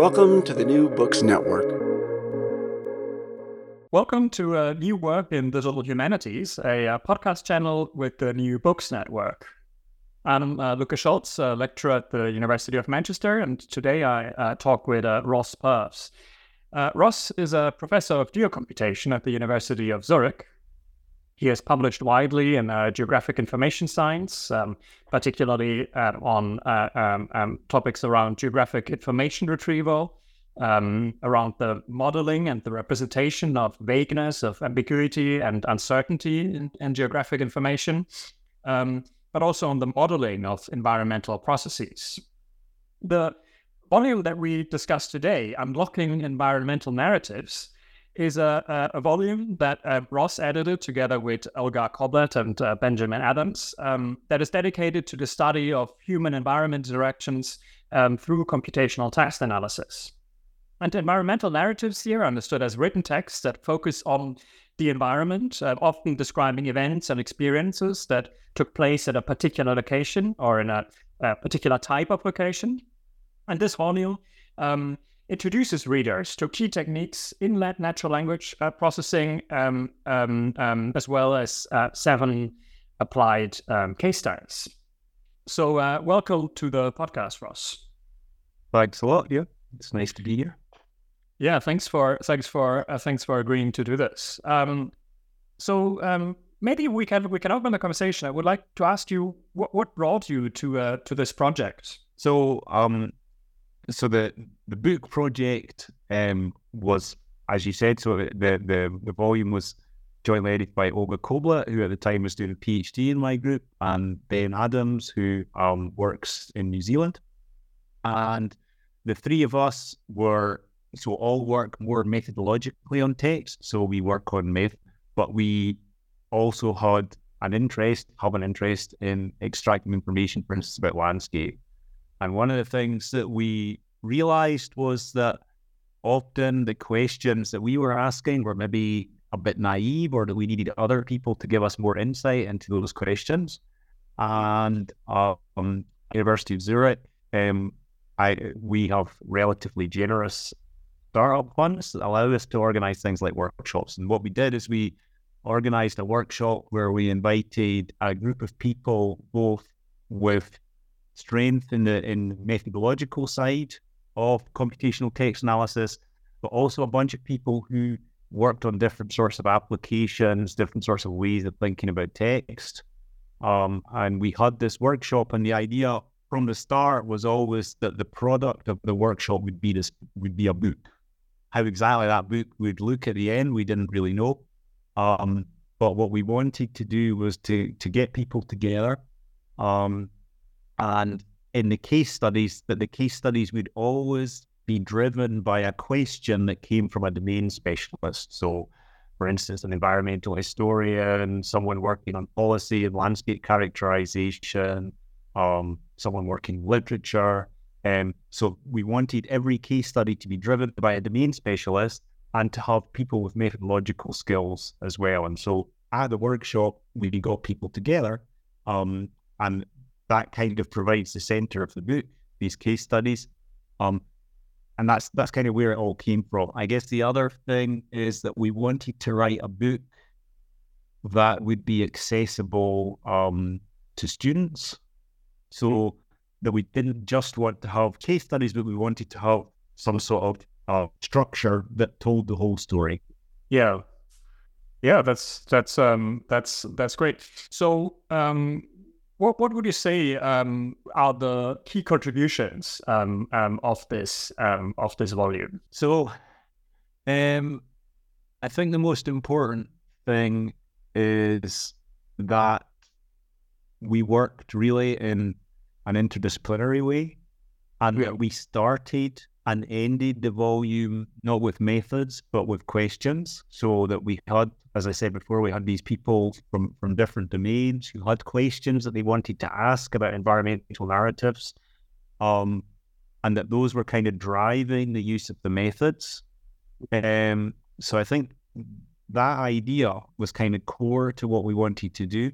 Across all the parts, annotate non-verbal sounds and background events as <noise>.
Welcome to the New Books Network. Welcome to uh, New Work in Digital Humanities, a uh, podcast channel with the New Books Network. I'm uh, Luca Scholz, a lecturer at the University of Manchester, and today I uh, talk with uh, Ross Purves. Uh, Ross is a professor of geocomputation at the University of Zurich. He has published widely in uh, geographic information science, um, particularly uh, on um, um, topics around geographic information retrieval, um, around the modeling and the representation of vagueness, of ambiguity and uncertainty in, in geographic information, um, but also on the modeling of environmental processes. The volume that we discuss today, Unlocking Environmental Narratives, is a, a, volume that uh, Ross edited together with Olga Koblet and uh, Benjamin Adams um, that is dedicated to the study of human environment interactions um, through computational text analysis. And environmental narratives here are understood as written texts that focus on the environment, uh, often describing events and experiences that took place at a particular location or in a, a particular type of location. And this volume um, introduces readers to key techniques in natural language uh, processing, um, um, um, as well as uh, seven applied um, case studies. So, uh, welcome to the podcast, Ross. Thanks a lot. Yeah, it's nice to be here. Yeah, thanks for thanks for uh, thanks for agreeing to do this. Um, so um, maybe we can we can open the conversation. I would like to ask you what what brought you to uh, to this project. So um, so the the book project um was as you said. So the the the volume was jointly edited by Olga Koblet, who at the time was doing a PhD in my group, and Ben Adams, who um works in New Zealand, and the three of us were so all work more methodologically on text. So we work on myth, but we also had an interest, have an interest in extracting information, for instance, about landscape. And one of the things that we realized was that often the questions that we were asking were maybe a bit naive or that we needed other people to give us more insight into those questions. And um, University of Zurich, um, I, we have relatively generous startup funds that allow us to organize things like workshops. And what we did is we organized a workshop where we invited a group of people, both with strength in the in methodological side of computational text analysis, but also a bunch of people who worked on different sorts of applications, different sorts of ways of thinking about text. Um, and we had this workshop, and the idea from the start was always that the product of the workshop would be this would be a book. How exactly that book would look at the end, we didn't really know. Um, but what we wanted to do was to to get people together, um, and in the case studies, that the case studies would always be driven by a question that came from a domain specialist. So, for instance, an environmental historian, someone working on policy and landscape characterization, um, someone working in literature, Um, so we wanted every case study to be driven by a domain specialist and to have people with methodological skills as well. And so at the workshop, we got people together, um, and that kind of provides the center of the book, these case studies. Um, and that's that's kind of where it all came from. I guess the other thing is that we wanted to write a book that would be accessible um, to students. So that we didn't just want to have case studies, but we wanted to have some sort of uh, structure that told the whole story. Yeah, yeah, that's that's um, that's that's great. So, um, what what would you say um, are the key contributions um, um, of this um, of this volume? So, um, I think the most important thing is that we worked really in an interdisciplinary way, and yeah. we started and ended the volume not with methods but with questions so that we had as i said before we had these people from from different domains who had questions that they wanted to ask about environmental narratives um, and that those were kind of driving the use of the methods. Um, so i think that idea was kind of core to what we wanted to do.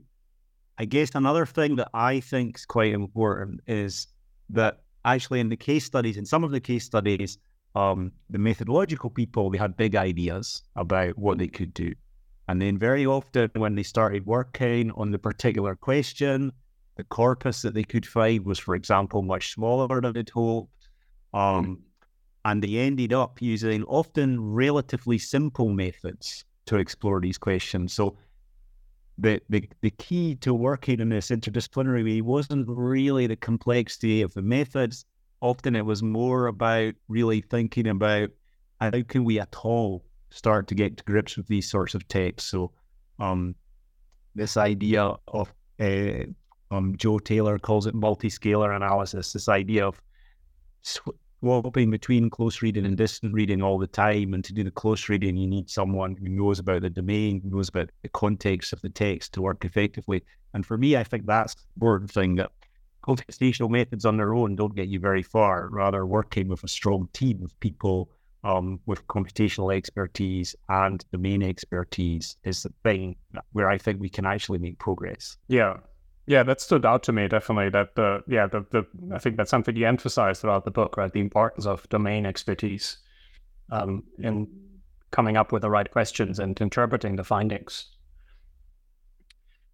I guess another thing that i think is quite important is that actually in the case studies, in some of the case studies, um, the methodological people, they had big ideas about what they could do. And then very often when they started working on the particular question, the corpus that they could find was, for example, much smaller than they'd hoped. Um, and they ended up using often relatively simple methods to explore these questions. So the, the, the key to working in this interdisciplinary way wasn't really the complexity of the methods. Often it was more about really thinking about how can we at all start to get to grips with these sorts of texts. So um, this idea of uh, um, Jo Taylor calls it multi-scalar analysis, this idea of swapping between close reading and distant reading all the time. And to do the close reading, you need someone who knows about the domain, who knows about the context of the text to work effectively. And for me, I think that's the important thing that computational methods on their own don't get you very far. Rather, working with a strong team of people um, with computational expertise and domain expertise is the thing where I think we can actually make progress. Yeah, yeah, that stood out to me definitely. That the yeah the, the I think that's something you emphasize throughout the book, right? The importance of domain expertise um, in coming up with the right questions and interpreting the findings.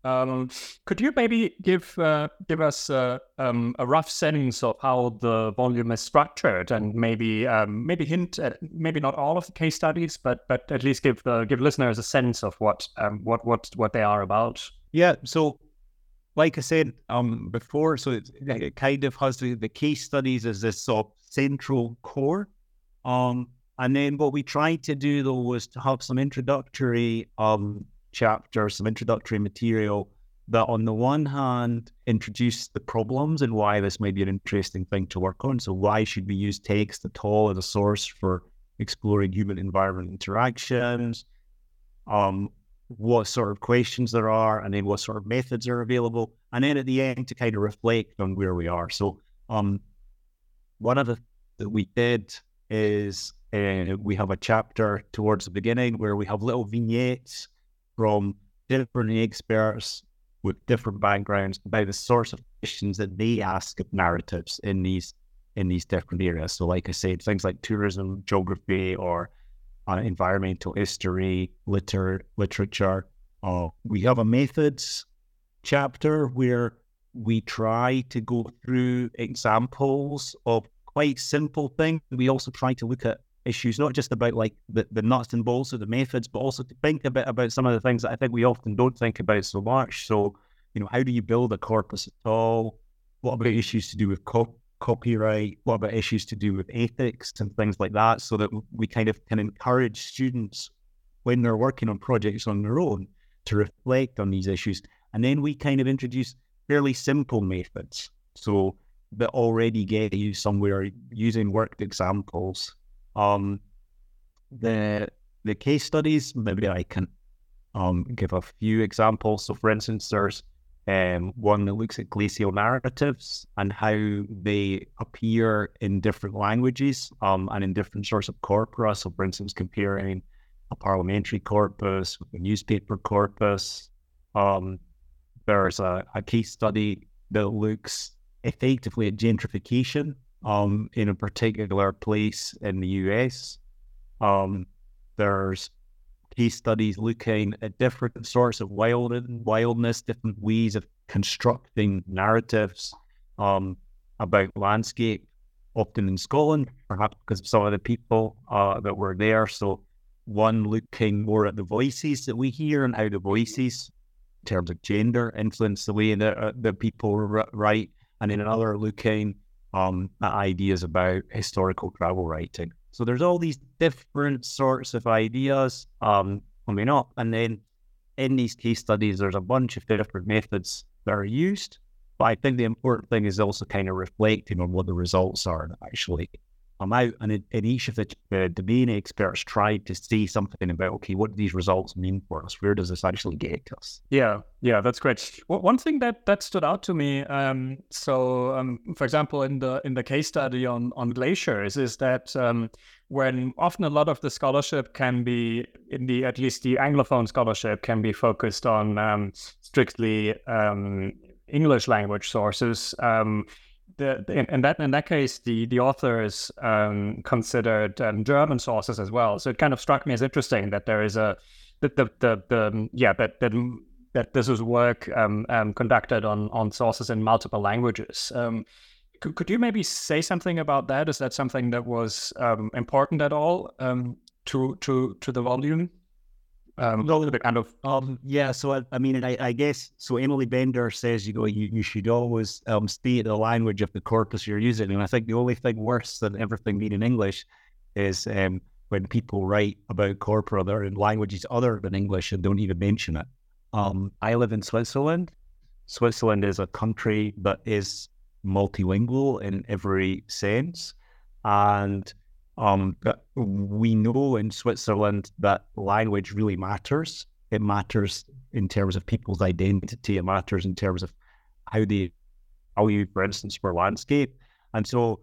Um, could you maybe give uh, give us uh, um, a rough sense of how the volume is structured, and maybe um, maybe hint at maybe not all of the case studies, but but at least give the give listeners a sense of what um, what what what they are about? Yeah. So like I said um, before, so it, it kind of has the, the, case studies as this sort of central core. Um, and then what we tried to do though was to have some introductory um, chapters, some introductory material that on the one hand introduce the problems and why this might be an interesting thing to work on. So why should we use text at all as a source for exploring human environment interactions? Um, what sort of questions there are, and then what sort of methods are available, and then at the end to kind of reflect on where we are. So, um, one of the that we did is uh, we have a chapter towards the beginning where we have little vignettes from different experts with different backgrounds about the sorts of questions that they ask of narratives in these in these different areas. So, like I said, things like tourism, geography, or uh, environmental history, liter- literature. Uh, we have a methods chapter where we try to go through examples of quite simple things. We also try to look at issues, not just about like the, the nuts and bolts of the methods, but also to think a bit about some of the things that I think we often don't think about so much. So, you know, how do you build a corpus at all? What about issues to do with co- copyright? What about issues to do with ethics and things like that? So that we kind of can encourage students when they're working on projects on their own to reflect on these issues. And then we kind of introduce fairly simple methods. So that already get you somewhere using worked examples. Um, the the case studies, maybe I can um, give a few examples. So, for instance, there's um, one that looks at glacial narratives and how they appear in different languages um, and in different sorts of corpora. So, for instance, comparing a parliamentary corpus with a newspaper corpus. Um, there's a, a, case study that looks effectively at gentrification um, in a particular place in the US. Um, there's case studies looking at different sorts of wild wildness, different ways of constructing narratives um, about landscape, often in Scotland, perhaps because of some of the people uh, that were there. So one looking more at the voices that we hear and how the voices, in terms of gender, influence the way that, uh, that people write, and in another looking um, at ideas about historical travel writing. So there's all these different sorts of ideas um, coming up. And then in these case studies, there's a bunch of different methods that are used. But I think the important thing is also kind of reflecting on what the results are actually Out and in, in each of the, the domain experts tried to see something about, okay, what do these results mean for us? Where does this actually get us? Yeah, yeah, that's great. One thing that, that stood out to me, um, so um, for example, in the in the case study on, on glaciers, is that um, when often a lot of the scholarship can be, in the at least the Anglophone scholarship, can be focused on um, strictly um, English language sources. Um, the, in, that in that case, the the authors um, considered um, German sources as well. So it kind of struck me as interesting that there is a that the, the the yeah that that that this was work um, um, conducted on on sources in multiple languages. Um, could, could you maybe say something about that? Is that something that was um, important at all to to to the volume? Um, a little bit kind of um, yeah. So I, I mean, I, I, guess so. Emily Bender says you go, you, you should always um, stay speak the language of the corpus you're using, and I think the only thing worse than everything being in English is um, when people write about corpora that are in languages other than English and don't even mention it. Um, I live in Switzerland. Switzerland is a country that is multilingual in every sense, and um, but we know in Switzerland that language really matters. It matters in terms of people's identity. It matters in terms of how they value, for instance, for landscape. And so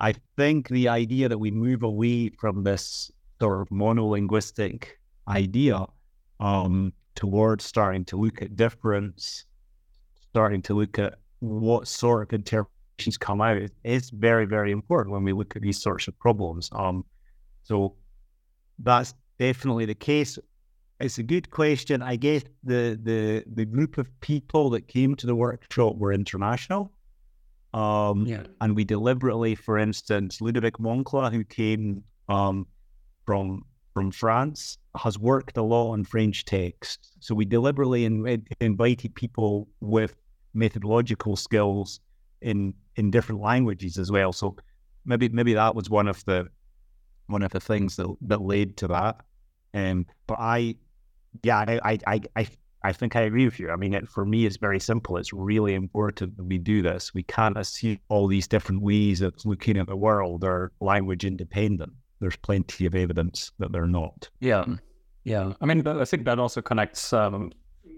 I think the idea that we move away from this sort of monolinguistic idea um, towards starting to look at difference, starting to look at what sort of interpretation she's come out is very, very important when we look at these sorts of problems. Um, so that's definitely the case. It's a good question. I guess the the the group of people that came to the workshop were international. Um, yeah. And we deliberately, for instance, Ludovic Moncla, who came um, from from France, has worked a lot on French texts. So we deliberately in, invited people with methodological skills in in different languages as well. So maybe maybe that was one of the one of the things that that led to that. Um, but I, yeah, I I I I think I agree with you. I mean, it, for me, it's very simple. It's really important that we do this. We can't assume all these different ways of looking at the world are language independent. There's plenty of evidence that they're not. Yeah, yeah. I mean, I think that also connects um,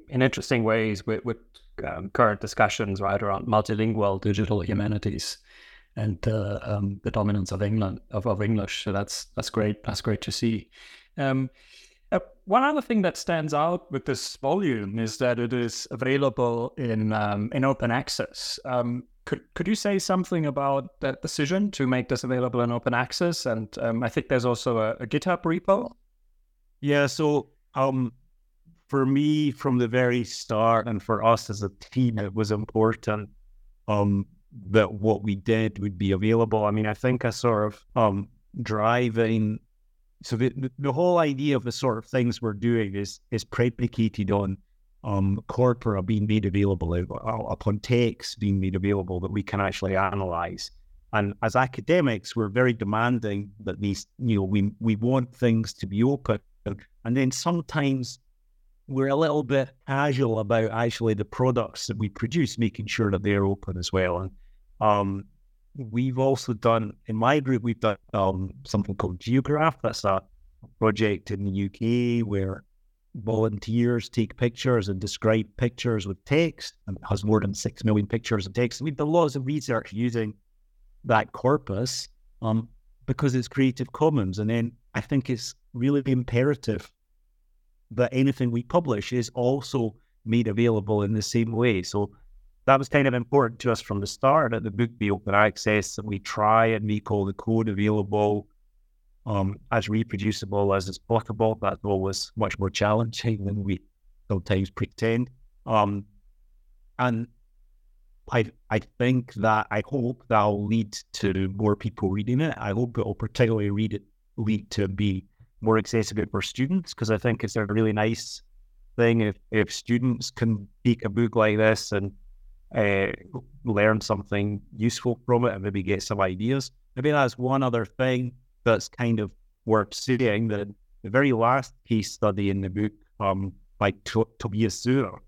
in interesting ways with, with um, current discussions right around multilingual digital humanities and uh, um, the dominance of England of, of English. So that's that's great. That's great to see. Um, uh, one other thing that stands out with this volume is that it is available in um, in open access. Um, could could you say something about that decision to make this available in open access? And um, I think there's also a, a GitHub repo. Yeah. So um, for me from the very start and for us as a team, it was important um, that what we did would be available. I mean, I think a sort of um, driving. So the, the whole idea of the sort of things we're doing is is predicated on um, corpora being made available uh, upon text being made available that we can actually analyze. And as academics, we're very demanding that these, you know, we we want things to be open. And then sometimes we're a little bit casual about actually the products that we produce, making sure that they're open as well. And um, we've also done in my group, we've done um, something called Geograph. That's a project in the UK where volunteers take pictures and describe pictures with text and it has more than six million pictures of text. We've done lots of research using that corpus um, because it's Creative Commons. And then I think it's really imperative that anything we publish is also made available in the same way. So that was kind of important to us from the start that the book be open access, that we try and make all the code available um, as reproducible as is possible. That's always much more challenging than we sometimes pretend. Um, and I I think that I hope that'll lead to more people reading it. I hope it'll particularly read it lead to be more accessible for students because I think it's a really nice thing if if students can pick a book like this and uh, learn something useful from it and maybe get some ideas. Maybe that's one other thing that's kind of worth saying that the very last case study in the book um, by T- Tobias Suhr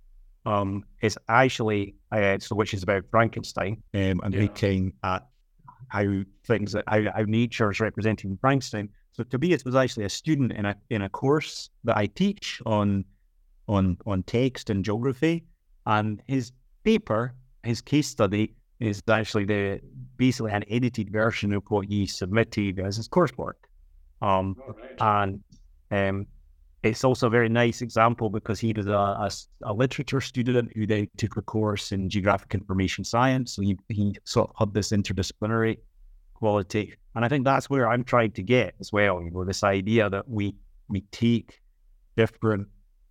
um, is actually uh, so which is about Frankenstein um, and yeah. looking at how things how, how nature is representing Frankenstein. So Tobias was actually a student in a in a course that I teach on on on text and geography, and his paper, his case study, is actually the basically an edited version of what he submitted as his coursework. Um, oh, and um, it's also a very nice example because he was a, a, a, literature student who then took a course in geographic information science. So he, he sort of had this interdisciplinary quality. And I think that's where I'm trying to get as well, you know, this idea that we we take different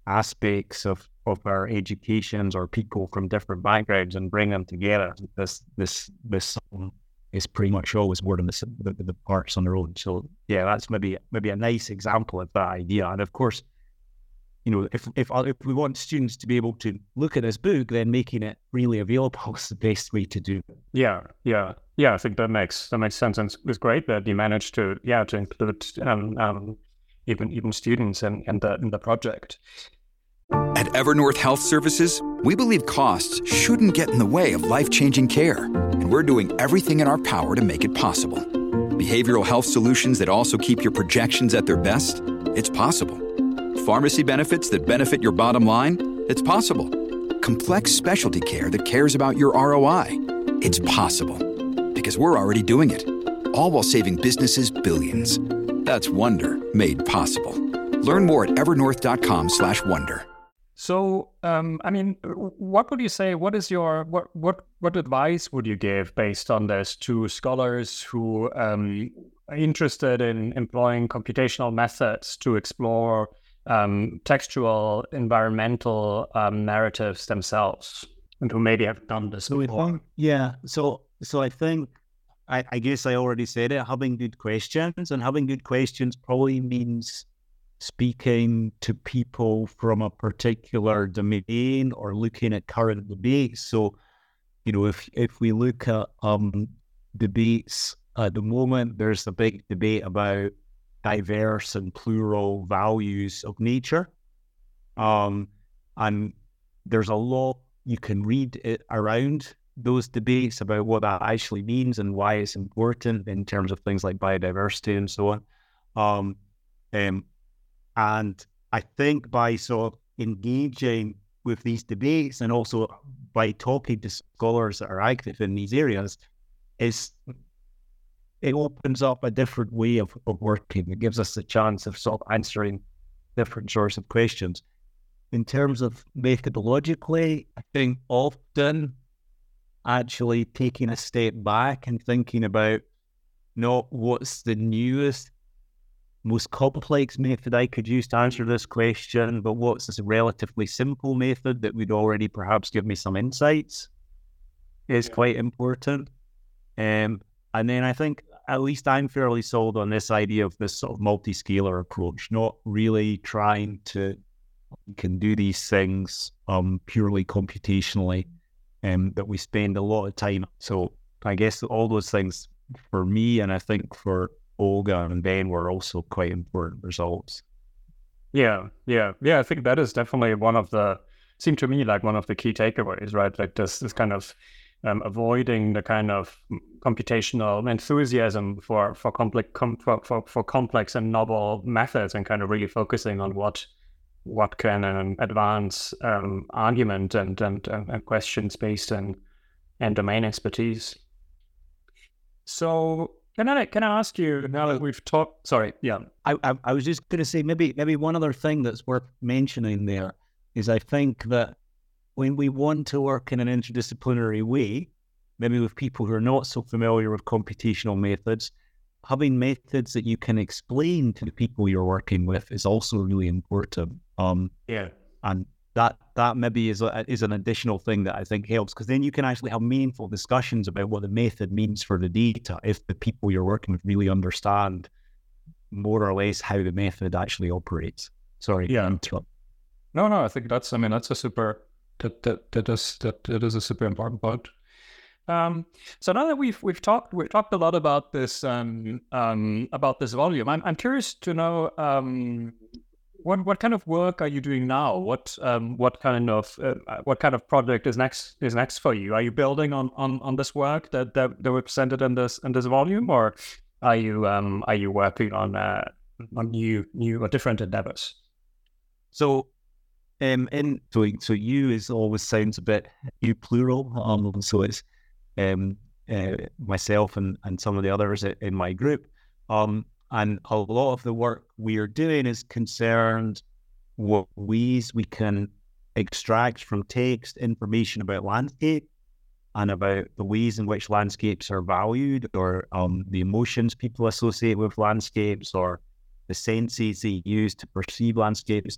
aspects of, of our educations or people from different backgrounds and bring them together. This this this is pretty much always more than the, the, the parts on their own. So yeah, that's maybe maybe a nice example of that idea. And of course, you know, if if if we want students to be able to look at this book, then making it really available <laughs> is the best way to do it. Yeah, yeah, yeah. I think that makes that makes sense, and it's great that you managed to yeah to include um, um even even students and in the in the project. At Evernorth Health Services, we believe costs shouldn't get in the way of life-changing care, and we're doing everything in our power to make it possible. Behavioral health solutions that also keep your projections at their best? It's possible. Pharmacy benefits that benefit your bottom line? It's possible. Complex specialty care that cares about your ROI? It's possible. Because we're already doing it. All while saving businesses billions. That's Wonder made possible. Learn more at evernorth.com/slash Wonder. So, um, I mean, what would you say? What is your what what what advice would you give based on this to scholars who um, are interested in employing computational methods to explore um, textual environmental um, narratives themselves, and who maybe have done this so before? Yeah. So, so I think I, I guess I already said it. Having good questions and having good questions probably means speaking to people from a particular domain or looking at current debates. So, you know, if if we look at um, debates at the moment, there's a big debate about diverse and plural values of nature, um, and there's a lot you can read it around those debates about what that actually means and why it's important in terms of things like biodiversity and so on. Um, um, and I think by sort of engaging with these debates and also by talking to scholars that are active in these areas, is it opens up a different way of, of working. It gives us the chance of sort of answering different sorts of questions. In terms of methodologically, I think often actually taking a step back and thinking about not what's the newest most complex method I could use to answer this question, but what's this relatively simple method that would already perhaps give me some insights is yeah. quite important. Um, and then I think at least I'm fairly sold on this idea of this sort of multi-scalar approach, not really trying to can do these things um, purely computationally, um, that we spend a lot of time. So I guess all those things for me, and I think for Olga and Ben were also quite important results. Yeah, yeah, yeah. I think that is definitely one of the seemed to me like one of the key takeaways, right? Like this this kind of um, avoiding the kind of computational enthusiasm for for complex com, for, for, for complex and novel methods, and kind of really focusing on what what can an advance um, argument and, and, and questions based on and domain expertise. So can I can I ask you now that we've talked? Sorry, yeah. I I, I was just going to say maybe maybe one other thing that's worth mentioning there is I think that when we want to work in an interdisciplinary way, maybe with people who are not so familiar with computational methods, having methods that you can explain to the people you're working with is also really important. Um, yeah, and that that maybe is a, is an additional thing that I think helps because then you can actually have meaningful discussions about what the method means for the data if the people you're working with really understand more or less how the method actually operates. Sorry, yeah. No, no, I think that's I mean that's a super that that that is that, that is a super important point. Um, so now that we've we've talked we've talked a lot about this um, um, about this volume, I'm I'm curious to know um, what what kind of work are you doing now? What um, what kind of uh, what kind of project is next is next for you? Are you building on on, on this work that, that that we presented in this in this volume, or are you um, are you working on uh, on new new or different endeavors? So um, in so so you is always sounds a bit you plural. Um, so it's um, uh, myself and, and some of the others in my group. Um, and a lot of the work we are doing is concerned what ways we can extract from text information about landscape and about the ways in which landscapes are valued or um, the emotions people associate with landscapes or the senses they use to perceive landscapes.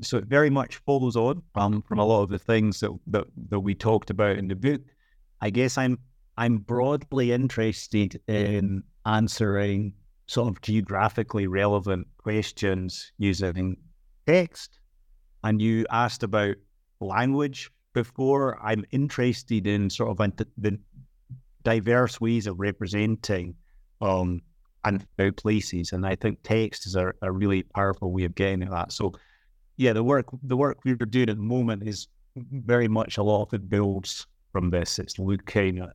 So it very much follows on um, from a lot of the things that, that, that we talked about in the book. I guess I'm I'm broadly interested in answering sort of geographically relevant questions using text. And you asked about language before. I'm interested in sort of the diverse ways of representing um, and about places, and I think text is a, a really powerful way of getting at that. So, yeah, the work the work we're doing at the moment is very much a lot it builds from this. It's looking at,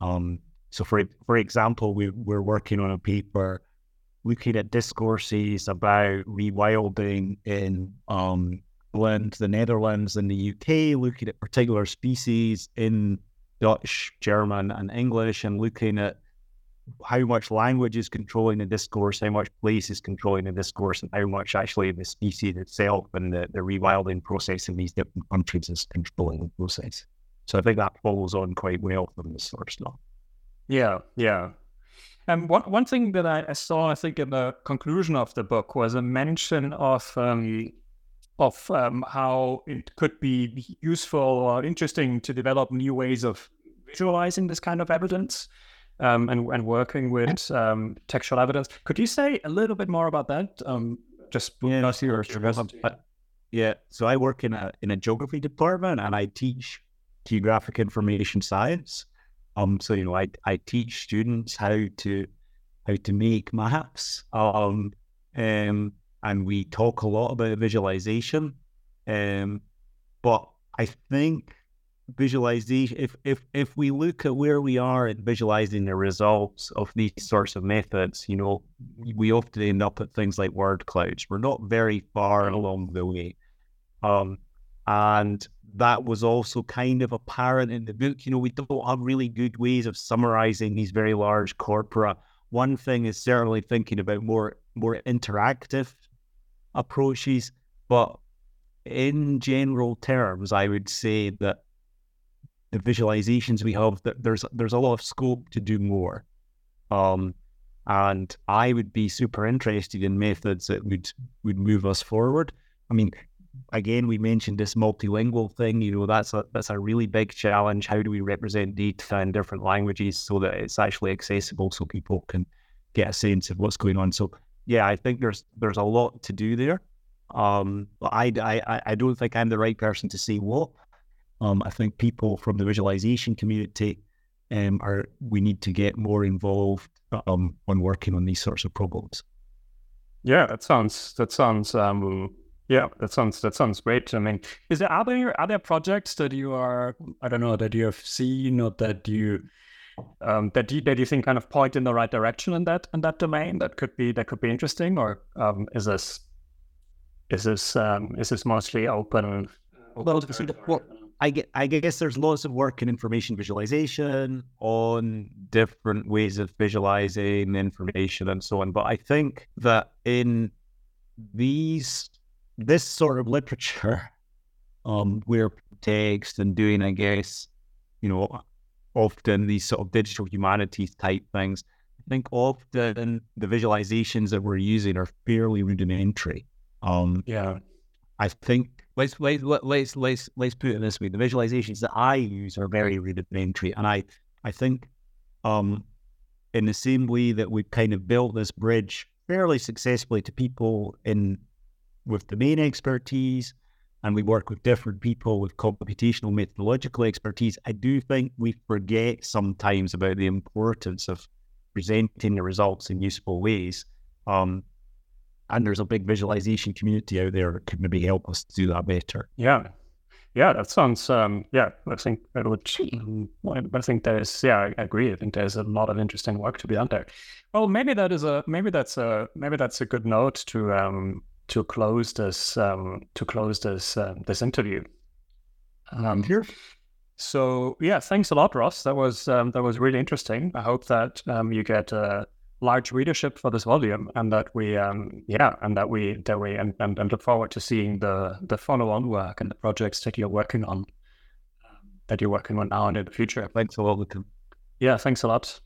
um, so for for example, we we're working on a paper looking at discourses about rewilding in um, England, the Netherlands, and the UK, looking at particular species in Dutch, German, and English, and looking at how much language is controlling the discourse, how much place is controlling the discourse, and how much actually the species itself and the, the rewilding process in these different countries is controlling the process. So I think that follows on quite well from sort of stuff. Yeah, yeah. And one one thing that I, I, saw, I think, in the conclusion of the book was a mention of um, of um, how it could be useful or interesting to develop new ways of visualizing this kind of evidence um, and and working with um, textual evidence. Could you say a little bit more about that? Um, just yeah, your yeah. So I work in a in a geography department, and I teach geographic information science. Um, so you know, I I teach students how to how to make maps. Um, um, and we talk a lot about visualization. Um, but I think visualization, if if if we look at where we are in visualizing the results of these sorts of methods, you know, we often end up at things like word clouds. We're not very far along the way. Um, and that was also kind of apparent in the book. You know, we don't have really good ways of summarizing these very large corpora. One thing is certainly thinking about more more interactive approaches, but in general terms, I would say that the visualizations we have, that there's there's a lot of scope to do more. Um, and I would be super interested in methods that would would move us forward. I mean, again, we mentioned this multilingual thing. You know, that's a that's a really big challenge. How do we represent data in different languages so that it's actually accessible so people can get a sense of what's going on? So, yeah, I think there's there's a lot to do there. Um, but I, I I don't think I'm the right person to say what. Um, I think people from the visualization community um, are we need to get more involved um, on working on these sorts of problems. Yeah, that sounds that sounds um, yeah, that sounds that sounds great. I mean, is there are there are there projects that you are I don't know that you have seen or that you um, that you that you think kind of point in the right direction in that in that domain that could be that could be interesting or um, is this is this um, is this mostly open? Well, well, I get, I guess there's lots of work in information visualization on different ways of visualizing information and so on. But I think that in these this sort of literature, <laughs> um, where text and doing, I guess, you know, often these sort of digital humanities type things, I think often the visualizations that we're using are fairly rudimentary. Um, yeah, I think let's let's let's let's let's put it this way: the visualizations that I use are very rudimentary, and I I think, um, in the same way that we've kind of built this bridge fairly successfully to people in with domain expertise, and we work with different people with computational methodological expertise. I do think we forget sometimes about the importance of presenting the results in useful ways. Um, and there's a big visualization community out there that could maybe help us do that better. Yeah, yeah, that sounds. Um, yeah, I think it would. I think there's. Yeah, I agree. I think there's a lot of interesting work to be done there. Well, maybe that is a. Maybe that's a. Maybe that's a good note to um to close this um to close this uh, this interview. Um, here. So yeah, thanks a lot, Ross. That was um, that was really interesting. I hope that um, you get uh, large readership for this volume and that we um yeah and that we that we and, and, and look forward to seeing the the follow-on work and the projects that you're working on um, that you're working on now and in the future. Thanks a lot Lucan. yeah thanks a lot